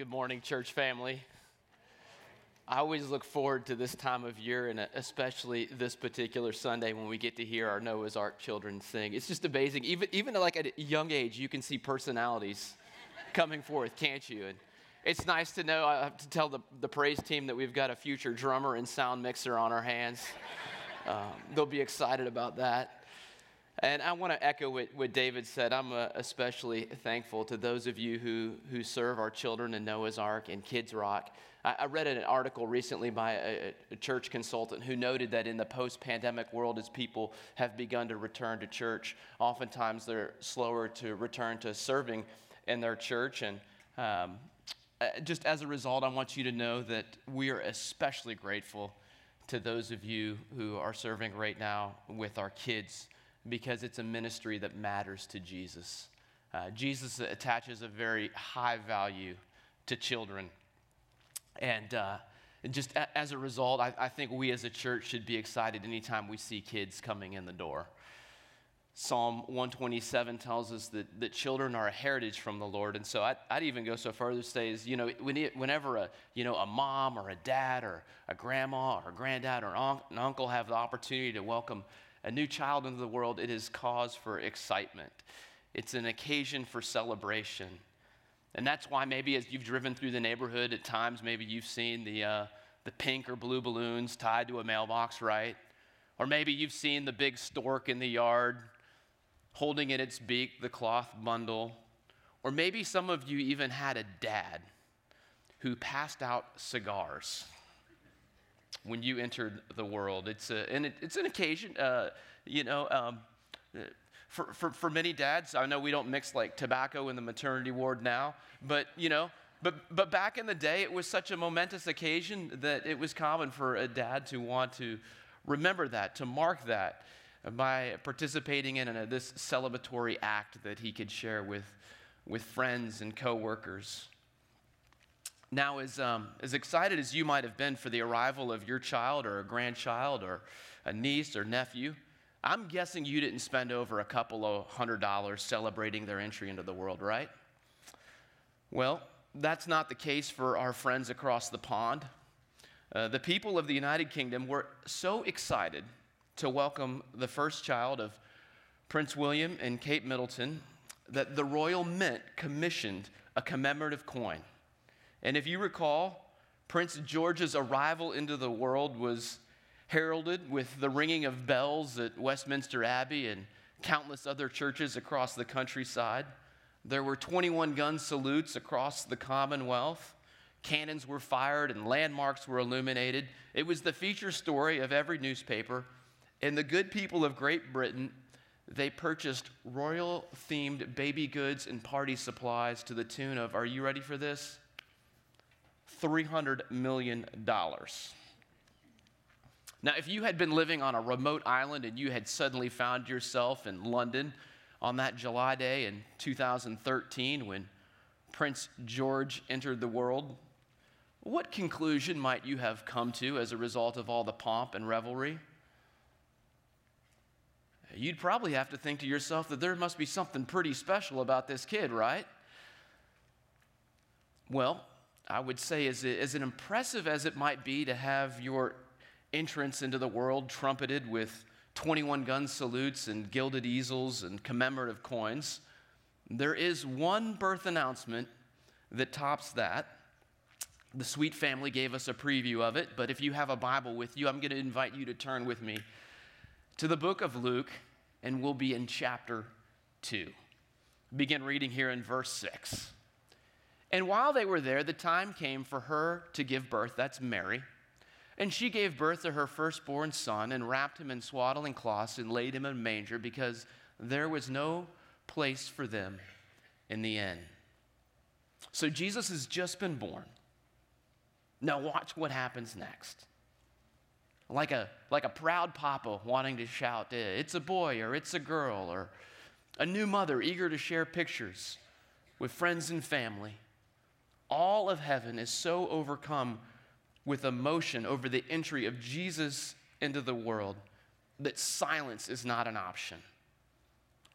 good morning, church family. I always look forward to this time of year, and especially this particular Sunday when we get to hear our Noah's Ark children sing. It's just amazing. Even, even like at a young age, you can see personalities coming forth, can't you? And it's nice to know, I have to tell the, the praise team that we've got a future drummer and sound mixer on our hands. Um, they'll be excited about that. And I want to echo what, what David said. I'm uh, especially thankful to those of you who, who serve our children in Noah's Ark and Kids Rock. I, I read an article recently by a, a church consultant who noted that in the post pandemic world, as people have begun to return to church, oftentimes they're slower to return to serving in their church. And um, uh, just as a result, I want you to know that we are especially grateful to those of you who are serving right now with our kids because it's a ministry that matters to Jesus. Uh, Jesus attaches a very high value to children. And uh, just a- as a result, I-, I think we as a church should be excited anytime we see kids coming in the door. Psalm 127 tells us that, that children are a heritage from the Lord. And so I'd, I'd even go so far as to say, is, you know, whenever a, you know, a mom or a dad or a grandma or a granddad or an uncle have the opportunity to welcome a new child into the world, it is cause for excitement. It's an occasion for celebration. And that's why maybe as you've driven through the neighborhood at times, maybe you've seen the, uh, the pink or blue balloons tied to a mailbox, right? Or maybe you've seen the big stork in the yard holding in its beak the cloth bundle. Or maybe some of you even had a dad who passed out cigars when you entered the world. It's, a, and it, it's an occasion, uh, you know, um, for, for, for many dads, I know we don't mix like tobacco in the maternity ward now, but, you know, but, but back in the day, it was such a momentous occasion that it was common for a dad to want to remember that, to mark that by participating in a, this celebratory act that he could share with, with friends and coworkers. Now, as, um, as excited as you might have been for the arrival of your child or a grandchild or a niece or nephew, I'm guessing you didn't spend over a couple of hundred dollars celebrating their entry into the world, right? Well, that's not the case for our friends across the pond. Uh, the people of the United Kingdom were so excited to welcome the first child of Prince William and Kate Middleton that the Royal Mint commissioned a commemorative coin. And if you recall, Prince George's arrival into the world was heralded with the ringing of bells at Westminster Abbey and countless other churches across the countryside. There were 21 gun salutes across the Commonwealth. Cannons were fired and landmarks were illuminated. It was the feature story of every newspaper. And the good people of Great Britain, they purchased royal themed baby goods and party supplies to the tune of, are you ready for this? $300 million. Now, if you had been living on a remote island and you had suddenly found yourself in London on that July day in 2013 when Prince George entered the world, what conclusion might you have come to as a result of all the pomp and revelry? You'd probably have to think to yourself that there must be something pretty special about this kid, right? Well, I would say, as, as impressive as it might be to have your entrance into the world trumpeted with 21 gun salutes and gilded easels and commemorative coins, there is one birth announcement that tops that. The Sweet family gave us a preview of it, but if you have a Bible with you, I'm going to invite you to turn with me to the book of Luke, and we'll be in chapter 2. Begin reading here in verse 6. And while they were there, the time came for her to give birth. That's Mary. And she gave birth to her firstborn son and wrapped him in swaddling cloths and laid him in a manger because there was no place for them in the inn. So Jesus has just been born. Now, watch what happens next. Like a, like a proud papa wanting to shout, eh, it's a boy or it's a girl, or a new mother eager to share pictures with friends and family all of heaven is so overcome with emotion over the entry of Jesus into the world that silence is not an option.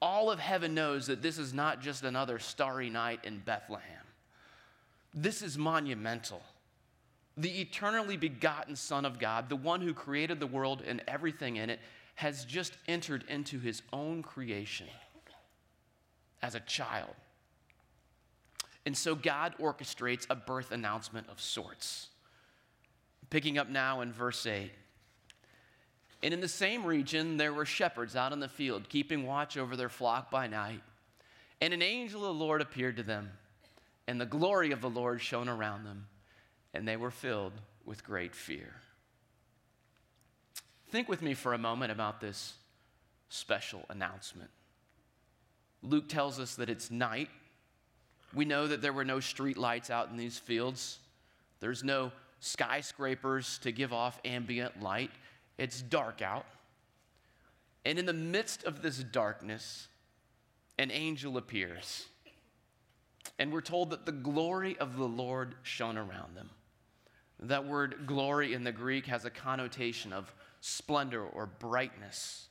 All of heaven knows that this is not just another starry night in Bethlehem. This is monumental. The eternally begotten Son of God, the one who created the world and everything in it, has just entered into his own creation as a child. And so God orchestrates a birth announcement of sorts. Picking up now in verse 8. And in the same region, there were shepherds out in the field, keeping watch over their flock by night. And an angel of the Lord appeared to them, and the glory of the Lord shone around them, and they were filled with great fear. Think with me for a moment about this special announcement. Luke tells us that it's night. We know that there were no street lights out in these fields. There's no skyscrapers to give off ambient light. It's dark out. And in the midst of this darkness, an angel appears. And we're told that the glory of the Lord shone around them. That word glory in the Greek has a connotation of splendor or brightness.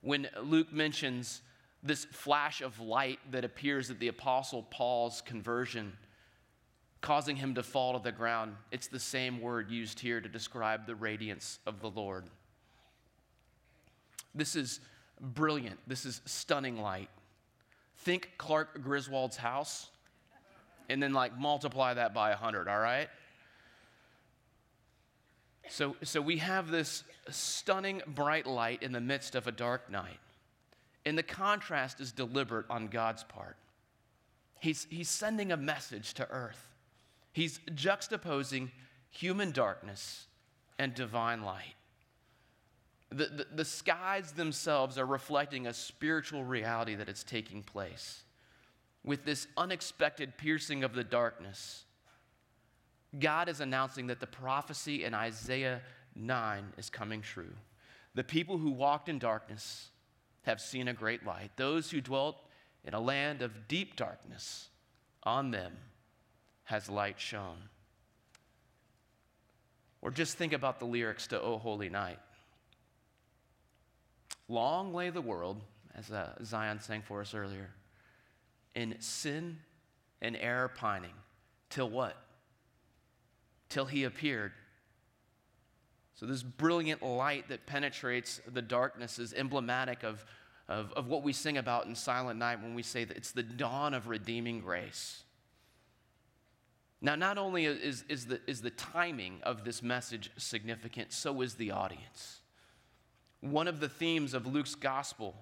When Luke mentions this flash of light that appears at the Apostle Paul's conversion, causing him to fall to the ground, it's the same word used here to describe the radiance of the Lord. This is brilliant. This is stunning light. Think Clark Griswold's house and then like multiply that by 100, all right? So, so we have this stunning bright light in the midst of a dark night. And the contrast is deliberate on God's part. He's, he's sending a message to earth, he's juxtaposing human darkness and divine light. The, the, the, skies themselves are reflecting a spiritual reality that is taking place. With this unexpected piercing of the darkness, God is announcing that the prophecy in Isaiah 9 is coming true. The people who walked in darkness have seen a great light. Those who dwelt in a land of deep darkness, on them has light shone. Or just think about the lyrics to O Holy Night. Long lay the world, as uh, Zion sang for us earlier, in sin and error pining, till what? Till he appeared so, this brilliant light that penetrates the darkness is emblematic of, of, of, what we sing about in Silent Night when we say that it's the dawn of redeeming grace. Now, not only is, is, the, is the timing of this message significant, so is the audience. One of the themes of Luke's gospel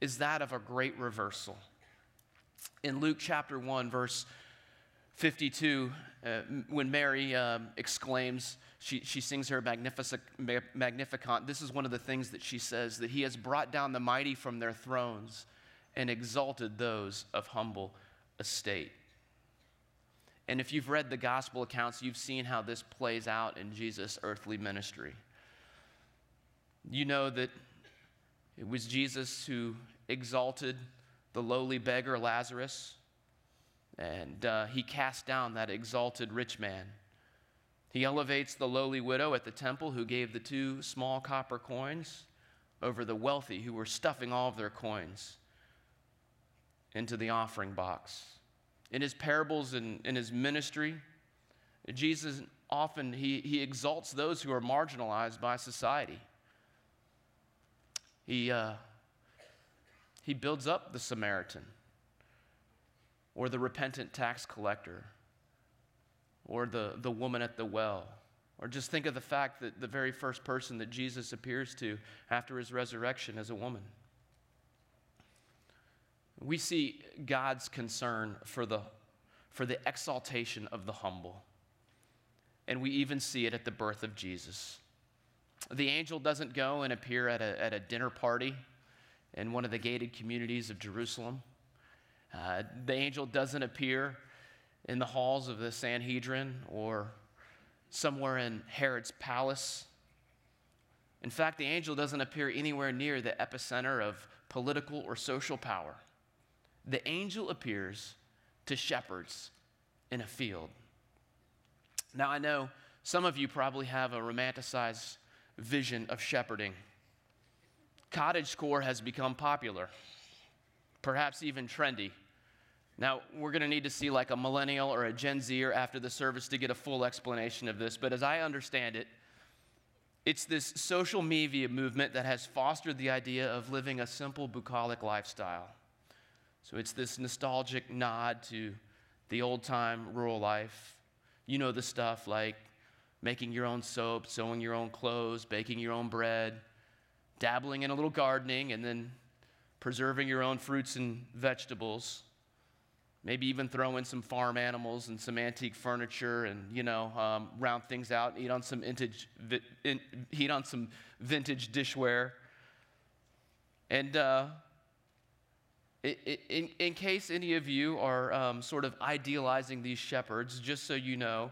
is that of a great reversal. In Luke chapter 1, verse 52, uh, when Mary uh, exclaims, she, she sings her Magnificat. This is one of the things that she says that he has brought down the mighty from their thrones and exalted those of humble estate. And if you've read the gospel accounts, you've seen how this plays out in Jesus' earthly ministry. You know that it was Jesus who exalted the lowly beggar Lazarus, and uh, he cast down that exalted rich man. He elevates the lowly widow at the temple who gave the two small copper coins over the wealthy who were stuffing all of their coins into the offering box. In his parables and in his ministry, Jesus often he, he exalts those who are marginalized by society. He, uh, he builds up the Samaritan or the repentant tax collector or the, the woman at the well. Or just think of the fact that the very first person that Jesus appears to after his resurrection is a woman. We see God's concern for the, for the exaltation of the humble. And we even see it at the birth of Jesus. The angel doesn't go and appear at a, at a dinner party in one of the gated communities of Jerusalem. Uh, the angel doesn't appear in the halls of the Sanhedrin or somewhere in Herod's palace. In fact, the angel doesn't appear anywhere near the epicenter of political or social power. The angel appears to shepherds in a field. Now, I know some of you probably have a romanticized vision of shepherding. Cottagecore has become popular, perhaps even trendy. Now, we're going to need to see like a millennial or a Gen Zer after the service to get a full explanation of this, but as I understand it, it's this social media movement that has fostered the idea of living a simple bucolic lifestyle. So it's this nostalgic nod to the old time rural life. You know the stuff like making your own soap, sewing your own clothes, baking your own bread, dabbling in a little gardening, and then preserving your own fruits and vegetables. Maybe even throw in some farm animals and some antique furniture and, you know, um, round things out, eat on some vintage, vi- in, eat on some vintage dishware. And uh, in, in, case any of you are um, sort of idealizing these shepherds, just so you know,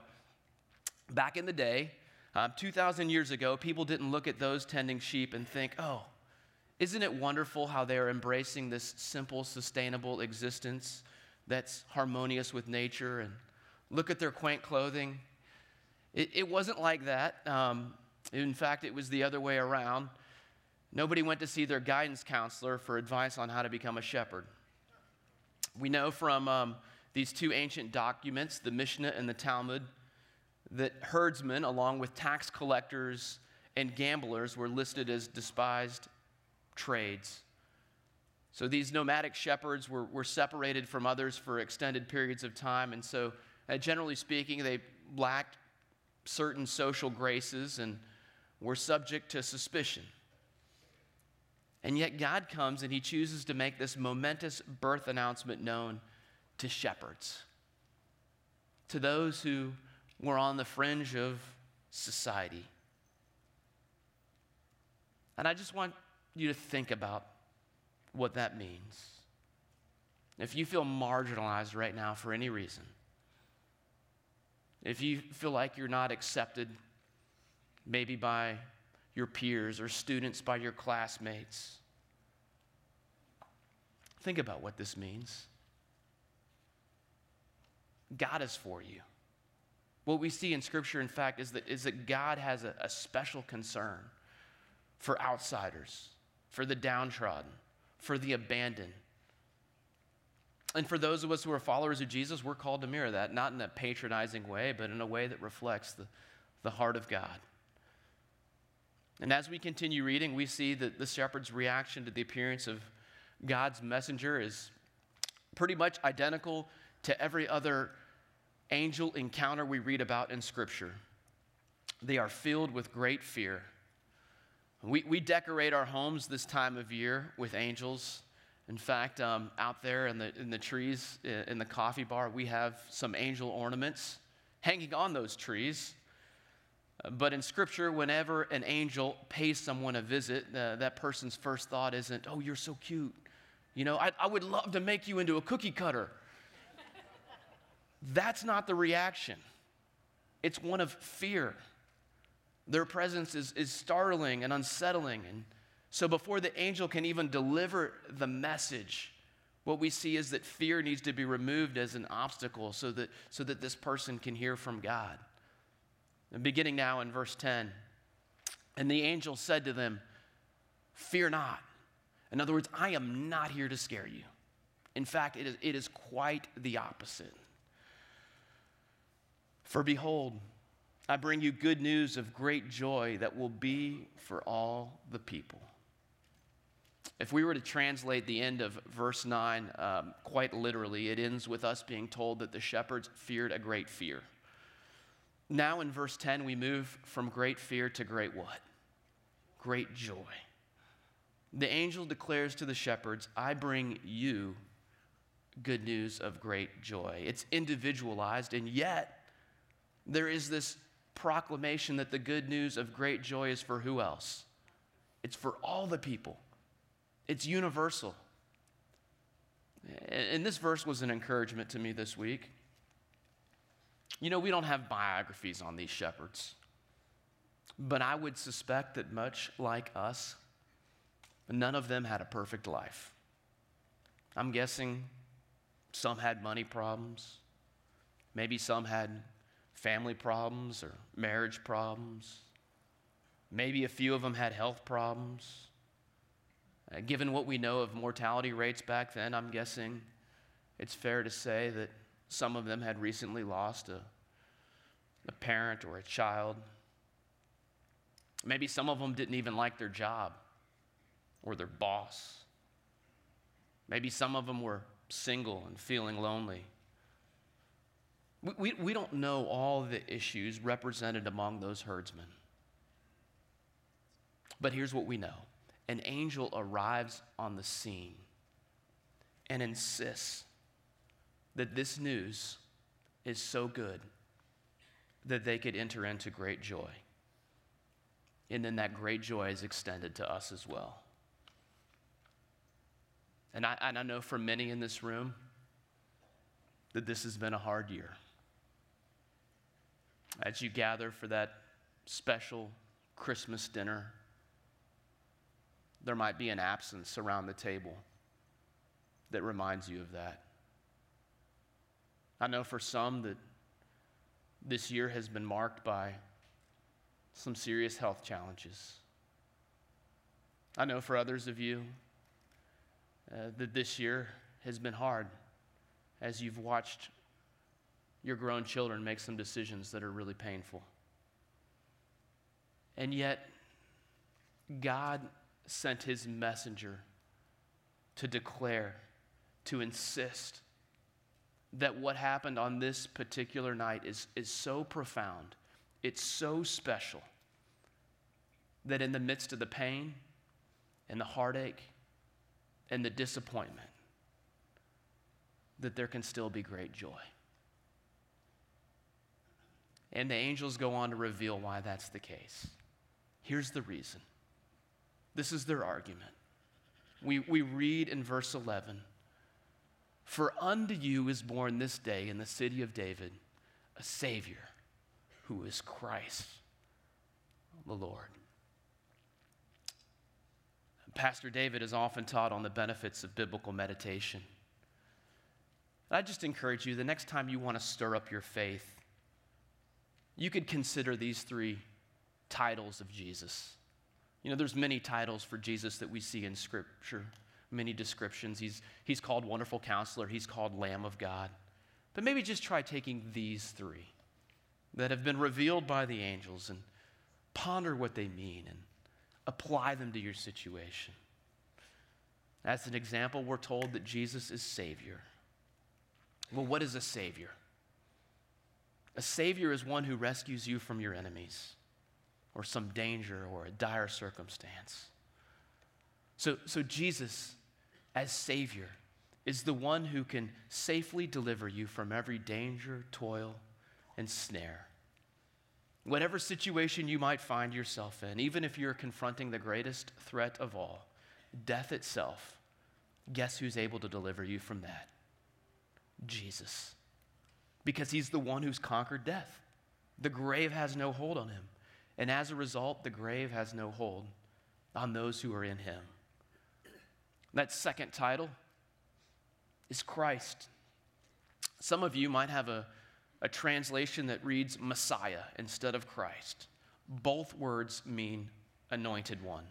back in the day, um, 2,000 years ago, people didn't look at those tending sheep and think, oh, isn't it wonderful how they are embracing this simple, sustainable existence? That's harmonious with nature and look at their quaint clothing. It, it wasn't like that. Um, in fact, it was the other way around. Nobody went to see their guidance counselor for advice on how to become a shepherd. We know from um, these two ancient documents, the Mishnah and the Talmud, that herdsmen, along with tax collectors and gamblers, were listed as despised trades. So these nomadic shepherds were, were separated from others for extended periods of time. And so, uh, generally speaking, they lacked certain social graces and were subject to suspicion. And yet, God comes and He chooses to make this momentous birth announcement known to shepherds, to those who were on the fringe of society. And I just want you to think about what that means. If you feel marginalized right now for any reason, if you feel like you're not accepted, maybe by your peers or students, by your classmates, think about what this means. God is for you. What we see in Scripture, in fact, is that, is that God has a, a special concern for outsiders, for the downtrodden for the abandoned. And for those of us who are followers of Jesus, we're called to mirror that, not in a patronizing way, but in a way that reflects the, the heart of God. And as we continue reading, we see that the shepherd's reaction to the appearance of God's messenger is pretty much identical to every other angel encounter we read about in Scripture. They are filled with great fear. We, we decorate our homes this time of year with angels. In fact, um, out there in the, in the trees in the coffee bar, we have some angel ornaments hanging on those trees. But in Scripture, whenever an angel pays someone a visit, uh, that person's first thought isn't, oh, you're so cute. You know, I, I would love to make you into a cookie cutter. That's not the reaction, it's one of fear. Their presence is, is startling and unsettling. And so, before the angel can even deliver the message, what we see is that fear needs to be removed as an obstacle so that, so that this person can hear from God. And beginning now in verse 10, and the angel said to them, Fear not. In other words, I am not here to scare you. In fact, it is, it is quite the opposite. For behold, I bring you good news of great joy that will be for all the people. If we were to translate the end of verse 9 um, quite literally, it ends with us being told that the shepherds feared a great fear. Now in verse 10, we move from great fear to great what? Great joy. The angel declares to the shepherds, I bring you good news of great joy. It's individualized, and yet there is this proclamation that the good news of great joy is for who else? It's for all the people, it's universal. And this verse was an encouragement to me this week. You know, we don't have biographies on these shepherds, but I would suspect that much like us, none of them had a perfect life. I'm guessing some had money problems, maybe some had family problems or marriage problems. Maybe a few of them had health problems. Uh, given what we know of mortality rates back then, I'm guessing It's fair to say that some of them had recently lost a, a parent or a child. Maybe some of them didn't even like their job or their boss. Maybe some of them were single and feeling lonely. We, we, don't know all the issues represented among those herdsmen. But here's what we know an angel arrives on the scene and insists that this news is so good that they could enter into great joy. And then that great joy is extended to us as well. And I, and I know for many in this room that this has been a hard year. As you gather for that special Christmas dinner, there might be an absence around the table that reminds you of that. I know for some that this year has been marked by some serious health challenges. I know for others of you uh, that this year has been hard as you've watched your grown children make some decisions that are really painful. And yet, God sent his messenger to declare, to insist that what happened on this particular night is, is so profound, it's so special, that in the midst of the pain and the heartache and the disappointment, that there can still be great joy. And the angels go on to reveal why that's the case. Here's the reason this is their argument. We, we read in verse 11 For unto you is born this day in the city of David a Savior who is Christ the Lord. Pastor David has often taught on the benefits of biblical meditation. I just encourage you the next time you want to stir up your faith, you could consider these three titles of Jesus. You know, there's many titles for Jesus that we see in Scripture, many descriptions. He's, he's called Wonderful Counselor, he's called Lamb of God. But maybe just try taking these three that have been revealed by the angels and ponder what they mean and apply them to your situation. As an example, we're told that Jesus is Savior. Well, what is a Savior? A Savior is one who rescues you from your enemies or some danger or a dire circumstance. So, so Jesus, as Savior, is the one who can safely deliver you from every danger, toil, and snare. Whatever situation you might find yourself in, even if you're confronting the greatest threat of all, death itself, guess who's able to deliver you from that? Jesus. Because he's the one who's conquered death. The grave has no hold on him. And as a result, the grave has no hold on those who are in him. That second title is Christ. Some of you might have a, a translation that reads Messiah instead of Christ. Both words mean anointed one.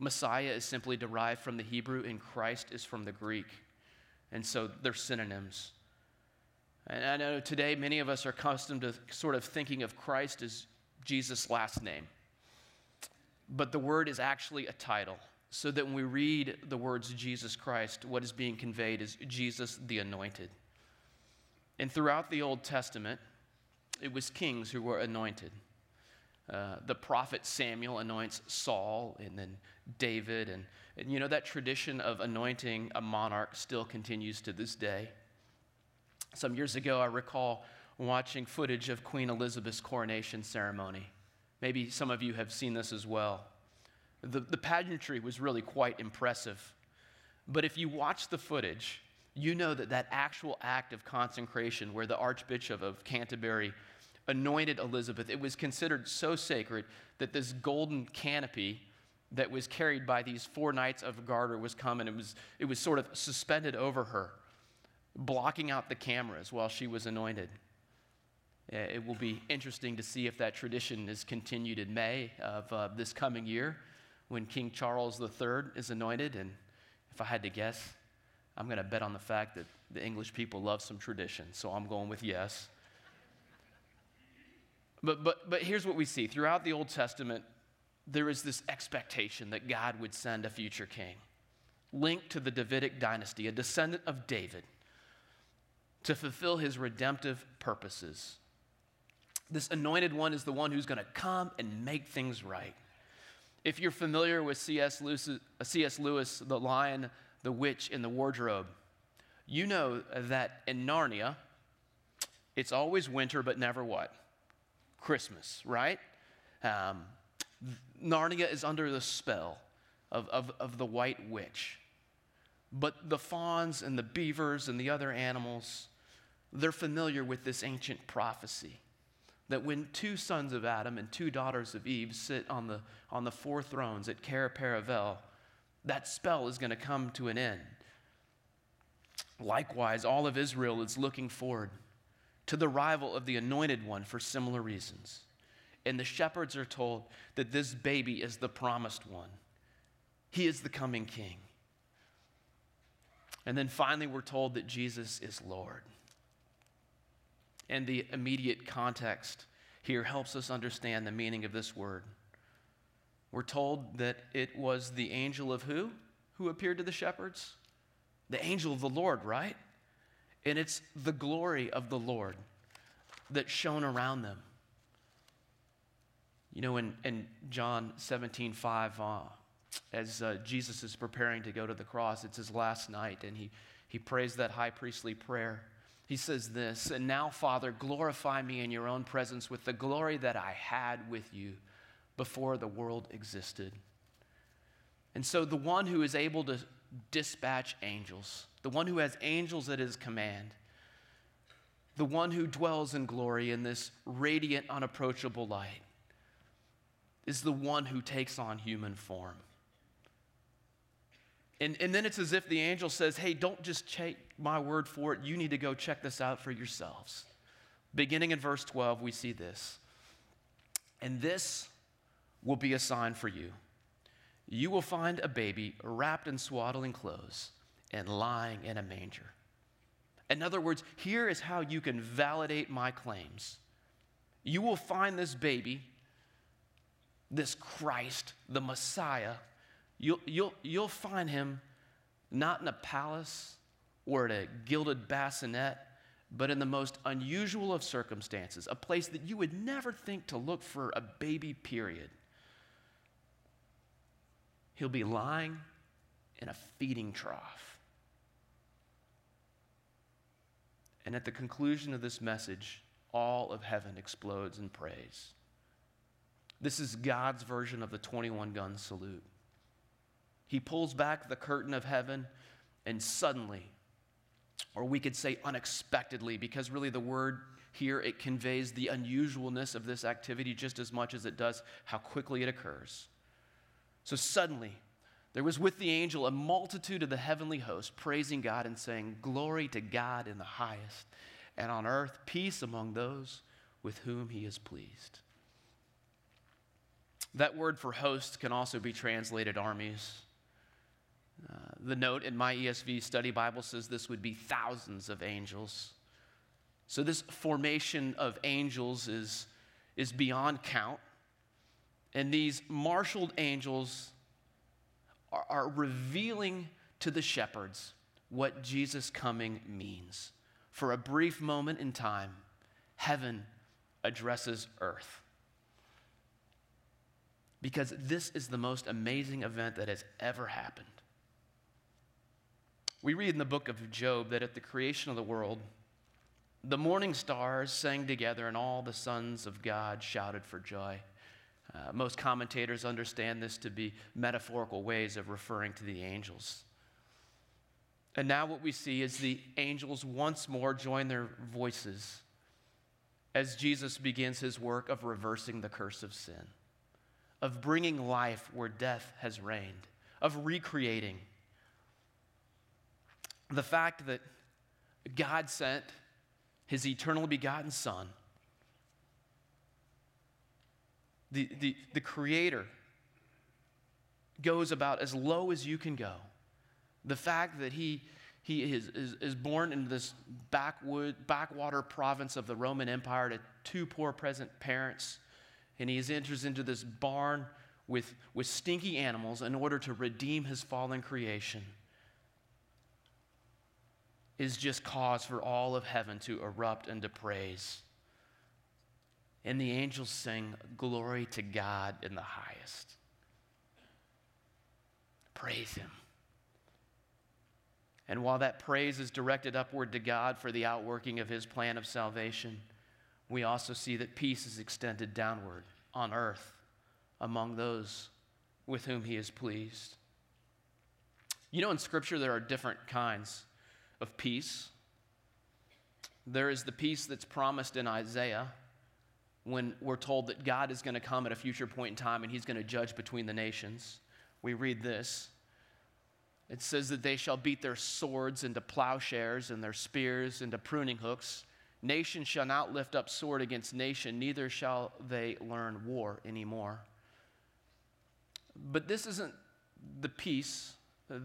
Messiah is simply derived from the Hebrew, and Christ is from the Greek. And so they're synonyms. And I know today many of us are accustomed to sort of thinking of Christ as Jesus' last name. But the word is actually a title, so that when we read the words Jesus Christ, what is being conveyed is Jesus the Anointed. And throughout the Old Testament, it was kings who were anointed. Uh, the prophet Samuel anoints Saul and then David. And, and you know, that tradition of anointing a monarch still continues to this day. Some years ago, I recall watching footage of Queen Elizabeth's coronation ceremony. Maybe some of you have seen this as well. The, the pageantry was really quite impressive. But if you watch the footage, you know that that actual act of consecration where the Archbishop of Canterbury anointed Elizabeth, it was considered so sacred that this golden canopy that was carried by these four knights of garter was coming. It was, it was sort of suspended over her, blocking out the cameras while she was anointed. It will be interesting to see if that tradition is continued in May of uh, this coming year when King Charles III is anointed. And if I had to guess, I'm going to bet on the fact that The English people love some tradition, so I'm going with yes. But, but, but here's what we see throughout the Old Testament, there is this expectation that God would send a future king linked to the Davidic dynasty, a descendant of David, to fulfill his redemptive purposes. This anointed one is the one who's going to come and make things right. If you're familiar with C.S. Lewis, C.S. Lewis, The Lion, the Witch, and the Wardrobe, you know that in Narnia, it's always winter, but never what? Christmas, right? Um, Narnia is under the spell of, of, of the White Witch. But the fauns and the beavers and the other animals, they're familiar with this ancient prophecy that when two sons of Adam and two daughters of Eve sit on the, on the four thrones at Cair Paravel, that spell is going to come to an end. Likewise, all of Israel is looking forward to the arrival of the anointed one for similar reasons. And the shepherds are told that this baby is the promised one, he is the coming king. And then finally, we're told that Jesus is Lord. And the immediate context here helps us understand the meaning of this word. We're told that it was the angel of who? Who appeared to the shepherds? The angel of the Lord, right? And it's the glory of the Lord that shone around them. You know, in, in John 17, 5, uh, as uh, Jesus is preparing to go to the cross. It's his last night, and he, he prays that high priestly prayer. He says this, and now, Father, glorify me in your own presence with the glory that I had with you before the world existed. And so, the one who is able to dispatch angels, the one who has angels at his command, the one who dwells in glory in this radiant, unapproachable light, is the one who takes on human form. And, and then it's as if the angel says, Hey, don't just take my word for it. You need to go check this out for yourselves. Beginning in verse 12, we see this. And this will be a sign for you. You will find a baby wrapped in swaddling clothes and lying in a manger. In other words, here is how you can validate my claims. You will find this baby, this Christ, the Messiah, You'll, you'll, you'll find him not in a palace or at a gilded bassinet, but in the most unusual of circumstances, a place that you would never think to look for a baby, period. He'll be lying in a feeding trough. And at the conclusion of this message, all of heaven explodes in praise. This is God's version of the 21 gun salute. He pulls back the curtain of heaven, and suddenly, or we could say unexpectedly, because really the word here it conveys the unusualness of this activity just as much as it does how quickly it occurs. So suddenly, there was with the angel a multitude of the heavenly host praising God and saying, Glory to God in the highest, and on earth peace among those with whom he is pleased. That word for host can also be translated armies. Uh, the note in my ESV study Bible says this would be thousands of angels. So, this formation of angels is, is beyond count. And these marshaled angels are, are revealing to the shepherds what Jesus' coming means. For a brief moment in time, heaven addresses earth. Because this is the most amazing event that has ever happened. We read in the book of Job that at the creation of the world, the morning stars sang together and all the sons of God shouted for joy. Uh, most commentators understand this to be metaphorical ways of referring to the angels. And now, what we see is the angels once more join their voices as Jesus begins his work of reversing the curse of sin, of bringing life where death has reigned, of recreating the fact that God sent his eternally begotten Son, the, the, the Creator, goes about as low as you can go. The fact that he, he is, is, is born in this backwood, backwater province of the Roman Empire to two poor present parents. And he enters into this barn with, with stinky animals in order to redeem his fallen creation. Is just cause for all of heaven to erupt and to praise. And the angels sing, Glory to God in the highest. Praise Him. And while that praise is directed upward to God for the outworking of his plan of salvation, we also see that peace is extended downward on earth among those with whom he is pleased. You know, in Scripture, there are different kinds of peace. There is the peace that's promised in Isaiah when we're told that God is going to come at a future point in time and he's going to judge between the nations. We read this it says that they shall beat their swords into plowshares and their spears into pruning hooks. Nation shall not lift up sword against nation, neither shall they learn war anymore. But this isn't the peace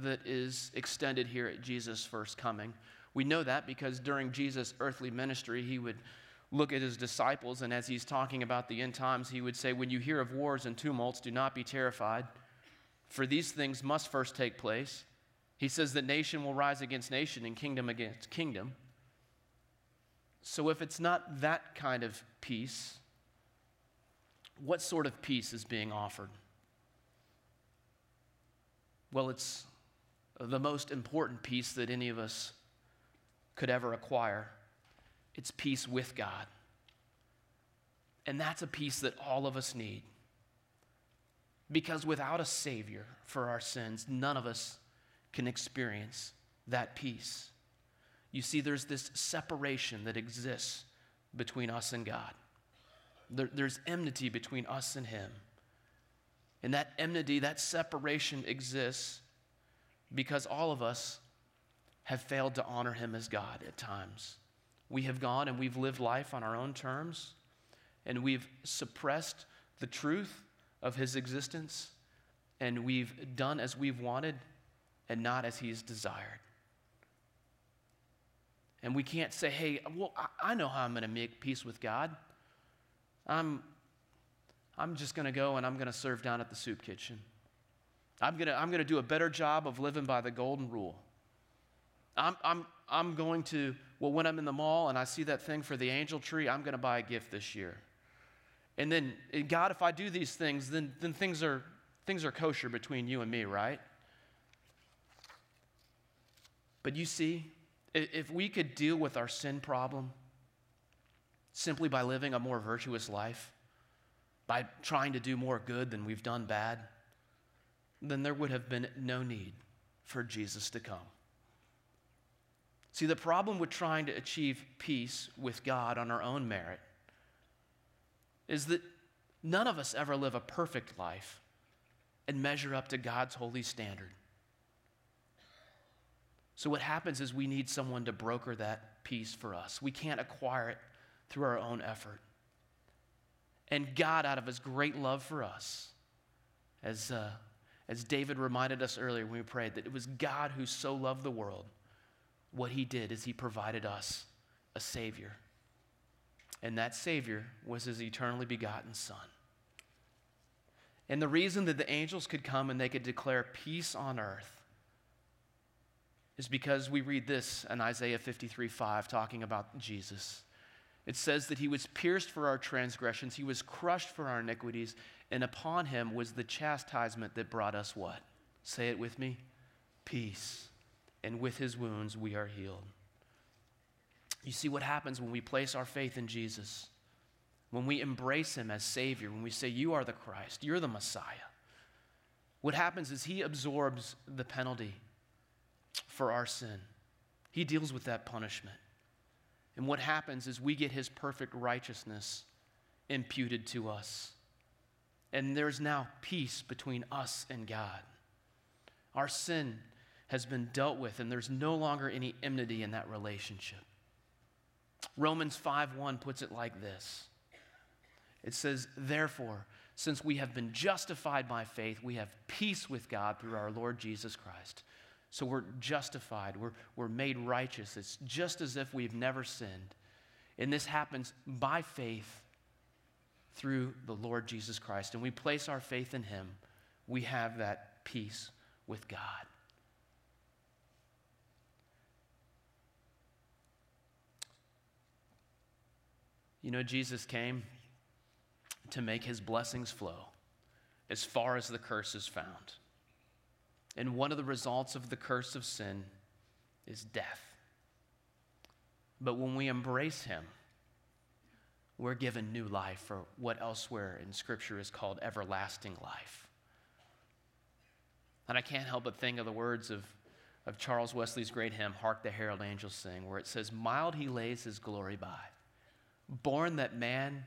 that is extended here at Jesus' first coming. We know that because during Jesus' earthly ministry, he would look at his disciples, and as he's talking about the end times, he would say, When you hear of wars and tumults, do not be terrified, for these things must first take place he says that nation will rise against nation and kingdom against kingdom. So, if it's not that kind of peace, what sort of peace is being offered? Well, it's the most important peace that any of us could ever acquire. It's peace with God. And that's a peace that all of us need. Because without a Savior for our sins, none of us can experience that peace. You see, there's this separation that exists between us and God. There, there's enmity between us and Him. And that enmity, that separation exists because all of us have failed to honor Him as God at times. We have gone and we've lived life on our own terms, and we've suppressed the truth of His existence, and we've done as we've wanted and not as he's desired. And we can't say, hey, well, I, know how I'm going to make peace with God. I'm, I'm just going to go and I'm going to serve down at the soup kitchen. I'm going to I'm to do a better job of living by the golden rule. I'm, I'm, I'm going to, well, when I'm in the mall and I see that thing for the angel tree, I'm going to buy a gift this year. And then, God, if I do these things, then, then things, are, things are kosher between you and me, right? But you see, if we could deal with our sin problem simply by living a more virtuous life, by trying to do more good than we've done bad, then there would have been no need for Jesus to come. See, the problem with trying to achieve peace with God on our own merit is that none of us ever live a perfect life and measure up to God's holy standard. So, what happens is we need someone to broker that peace for us. We can't acquire it through our own effort. And God, out of his great love for us, as, uh, as David reminded us earlier when we prayed, that it was God who so loved the world, what he did is he provided us a Savior. And that Savior was his eternally begotten Son. And the reason that the angels could come and they could declare peace on earth is because we read this in Isaiah 53 5, talking about Jesus. It says that he was pierced for our transgressions, he was crushed for our iniquities, and upon him was the chastisement that brought us what? Say it with me peace. And with his wounds we are healed. You see what happens when we place our faith in Jesus, when we embrace him as Savior, when we say, You are the Christ, you're the Messiah. What happens is he absorbs the penalty for our sin. He deals with that punishment. And what happens is we get his perfect righteousness imputed to us. And there's now peace between us and God. Our sin has been dealt with, and there's no longer any enmity in that relationship. Romans 5:1 puts it like this. It says, "Therefore, since we have been justified by faith, we have peace with God through our Lord Jesus Christ." So we're justified, we're, we're made righteous. It's just as if we've never sinned. And this happens by faith through the Lord Jesus Christ. And we place our faith in Him, we have that peace with God. You know, Jesus came to make his blessings flow as far as the curse is found. And one of the results of the curse of sin is death. But when we embrace him, we're given new life, or what elsewhere in Scripture is called everlasting life. And I can't help but think of the words of, of Charles Wesley's great hymn, Hark the Herald Angels Sing, where it says, Mild he lays his glory by, born that man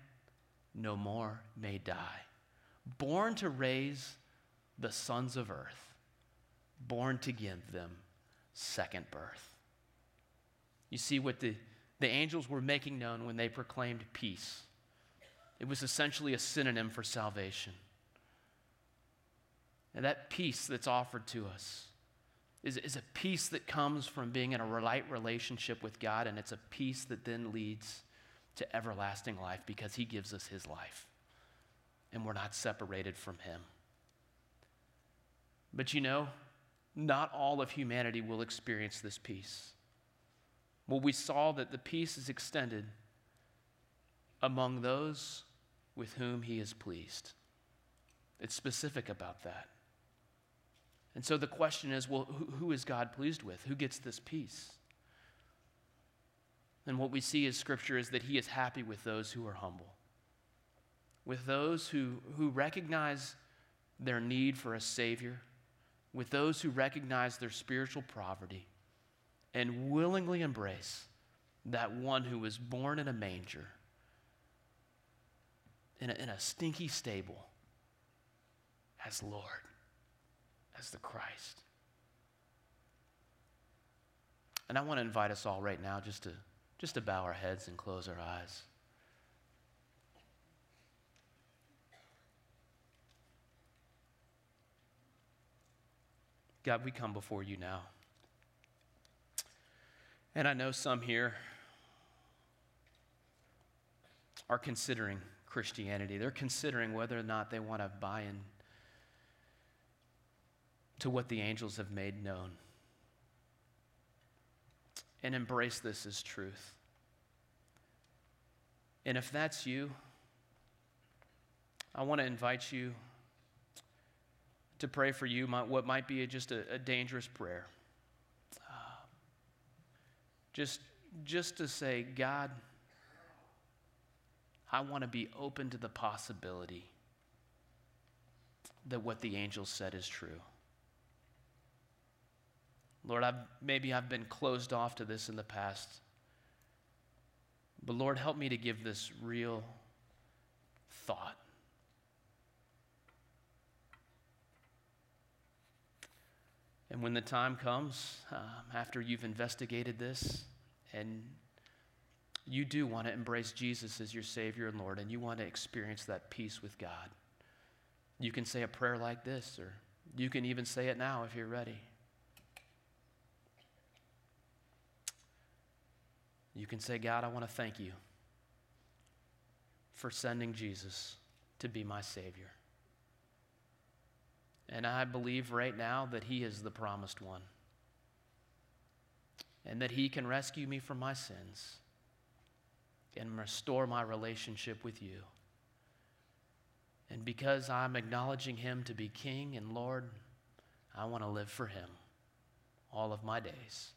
no more may die, born to raise the sons of earth, born to give them second birth. You see what the, the angels were making known when they proclaimed peace. It was essentially a synonym for salvation. And that peace that's offered to us is, is a peace that comes from being in a right relationship with God, and it's a peace that then leads to everlasting life because He gives us His life. And we're not separated from Him. But you know, not all of humanity will experience this peace. Well, we saw that the peace is extended among those with whom He is pleased. It's specific about that. And so the question is well, who, is God pleased with? Who gets this peace? And what we see in Scripture is that He is happy with those who are humble, with those who, who recognize their need for a Savior, with those who recognize their spiritual poverty, and willingly embrace that one who was born in a manger, in a, in a stinky stable, as Lord, as the Christ. And I want to invite us all right now just to just to bow our heads and close our eyes. God, we come before you now. And I know some here are considering Christianity. They're considering whether or not they want to buy in to what the angels have made known and embrace this as truth. And if that's you, I want to invite you to pray for you what might be just a, a dangerous prayer. Just, just to say, God, I want to be open to the possibility that what the angel said is true. Lord, I've, maybe I've been closed off to this in the past. But Lord, help me to give this real thought. And when the time comes, um, after you've investigated this, and you do want to embrace Jesus as your Savior and Lord, and you want to experience that peace with God, you can say a prayer like this, or you can even say it now if you're ready. You can say, God, I want to thank you for sending Jesus to be my Savior. And I believe right now that He is the promised one and that He can rescue me from my sins and restore my relationship with you. And because I'm acknowledging Him to be King and Lord, I want to live for Him all of my days.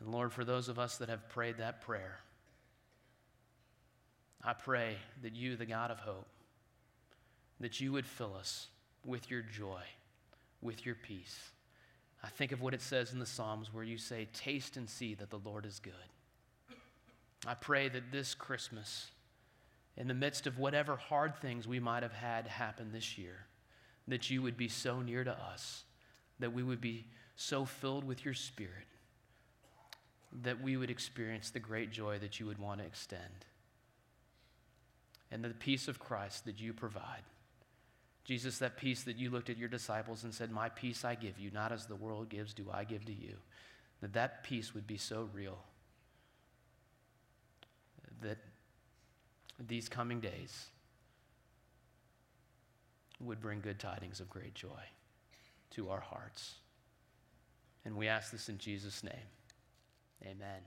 And Lord, for those of us that have prayed that prayer, I pray that you, the God of hope, that you would fill us with your joy, with your peace. I think of what it says in the Psalms where you say, Taste and see that the Lord is good. I pray that this Christmas, in the midst of whatever hard things we might have had happen this year, that you would be so near to us, that we would be so filled with your Spirit that we would experience the great joy that you would want to extend and the peace of Christ that you provide. Jesus, that peace that you looked at your disciples and said, My peace I give you, not as the world gives, do I give to you. That that peace would be so real that these coming days would bring good tidings of great joy to our hearts. And we ask this in Jesus' name. Amen.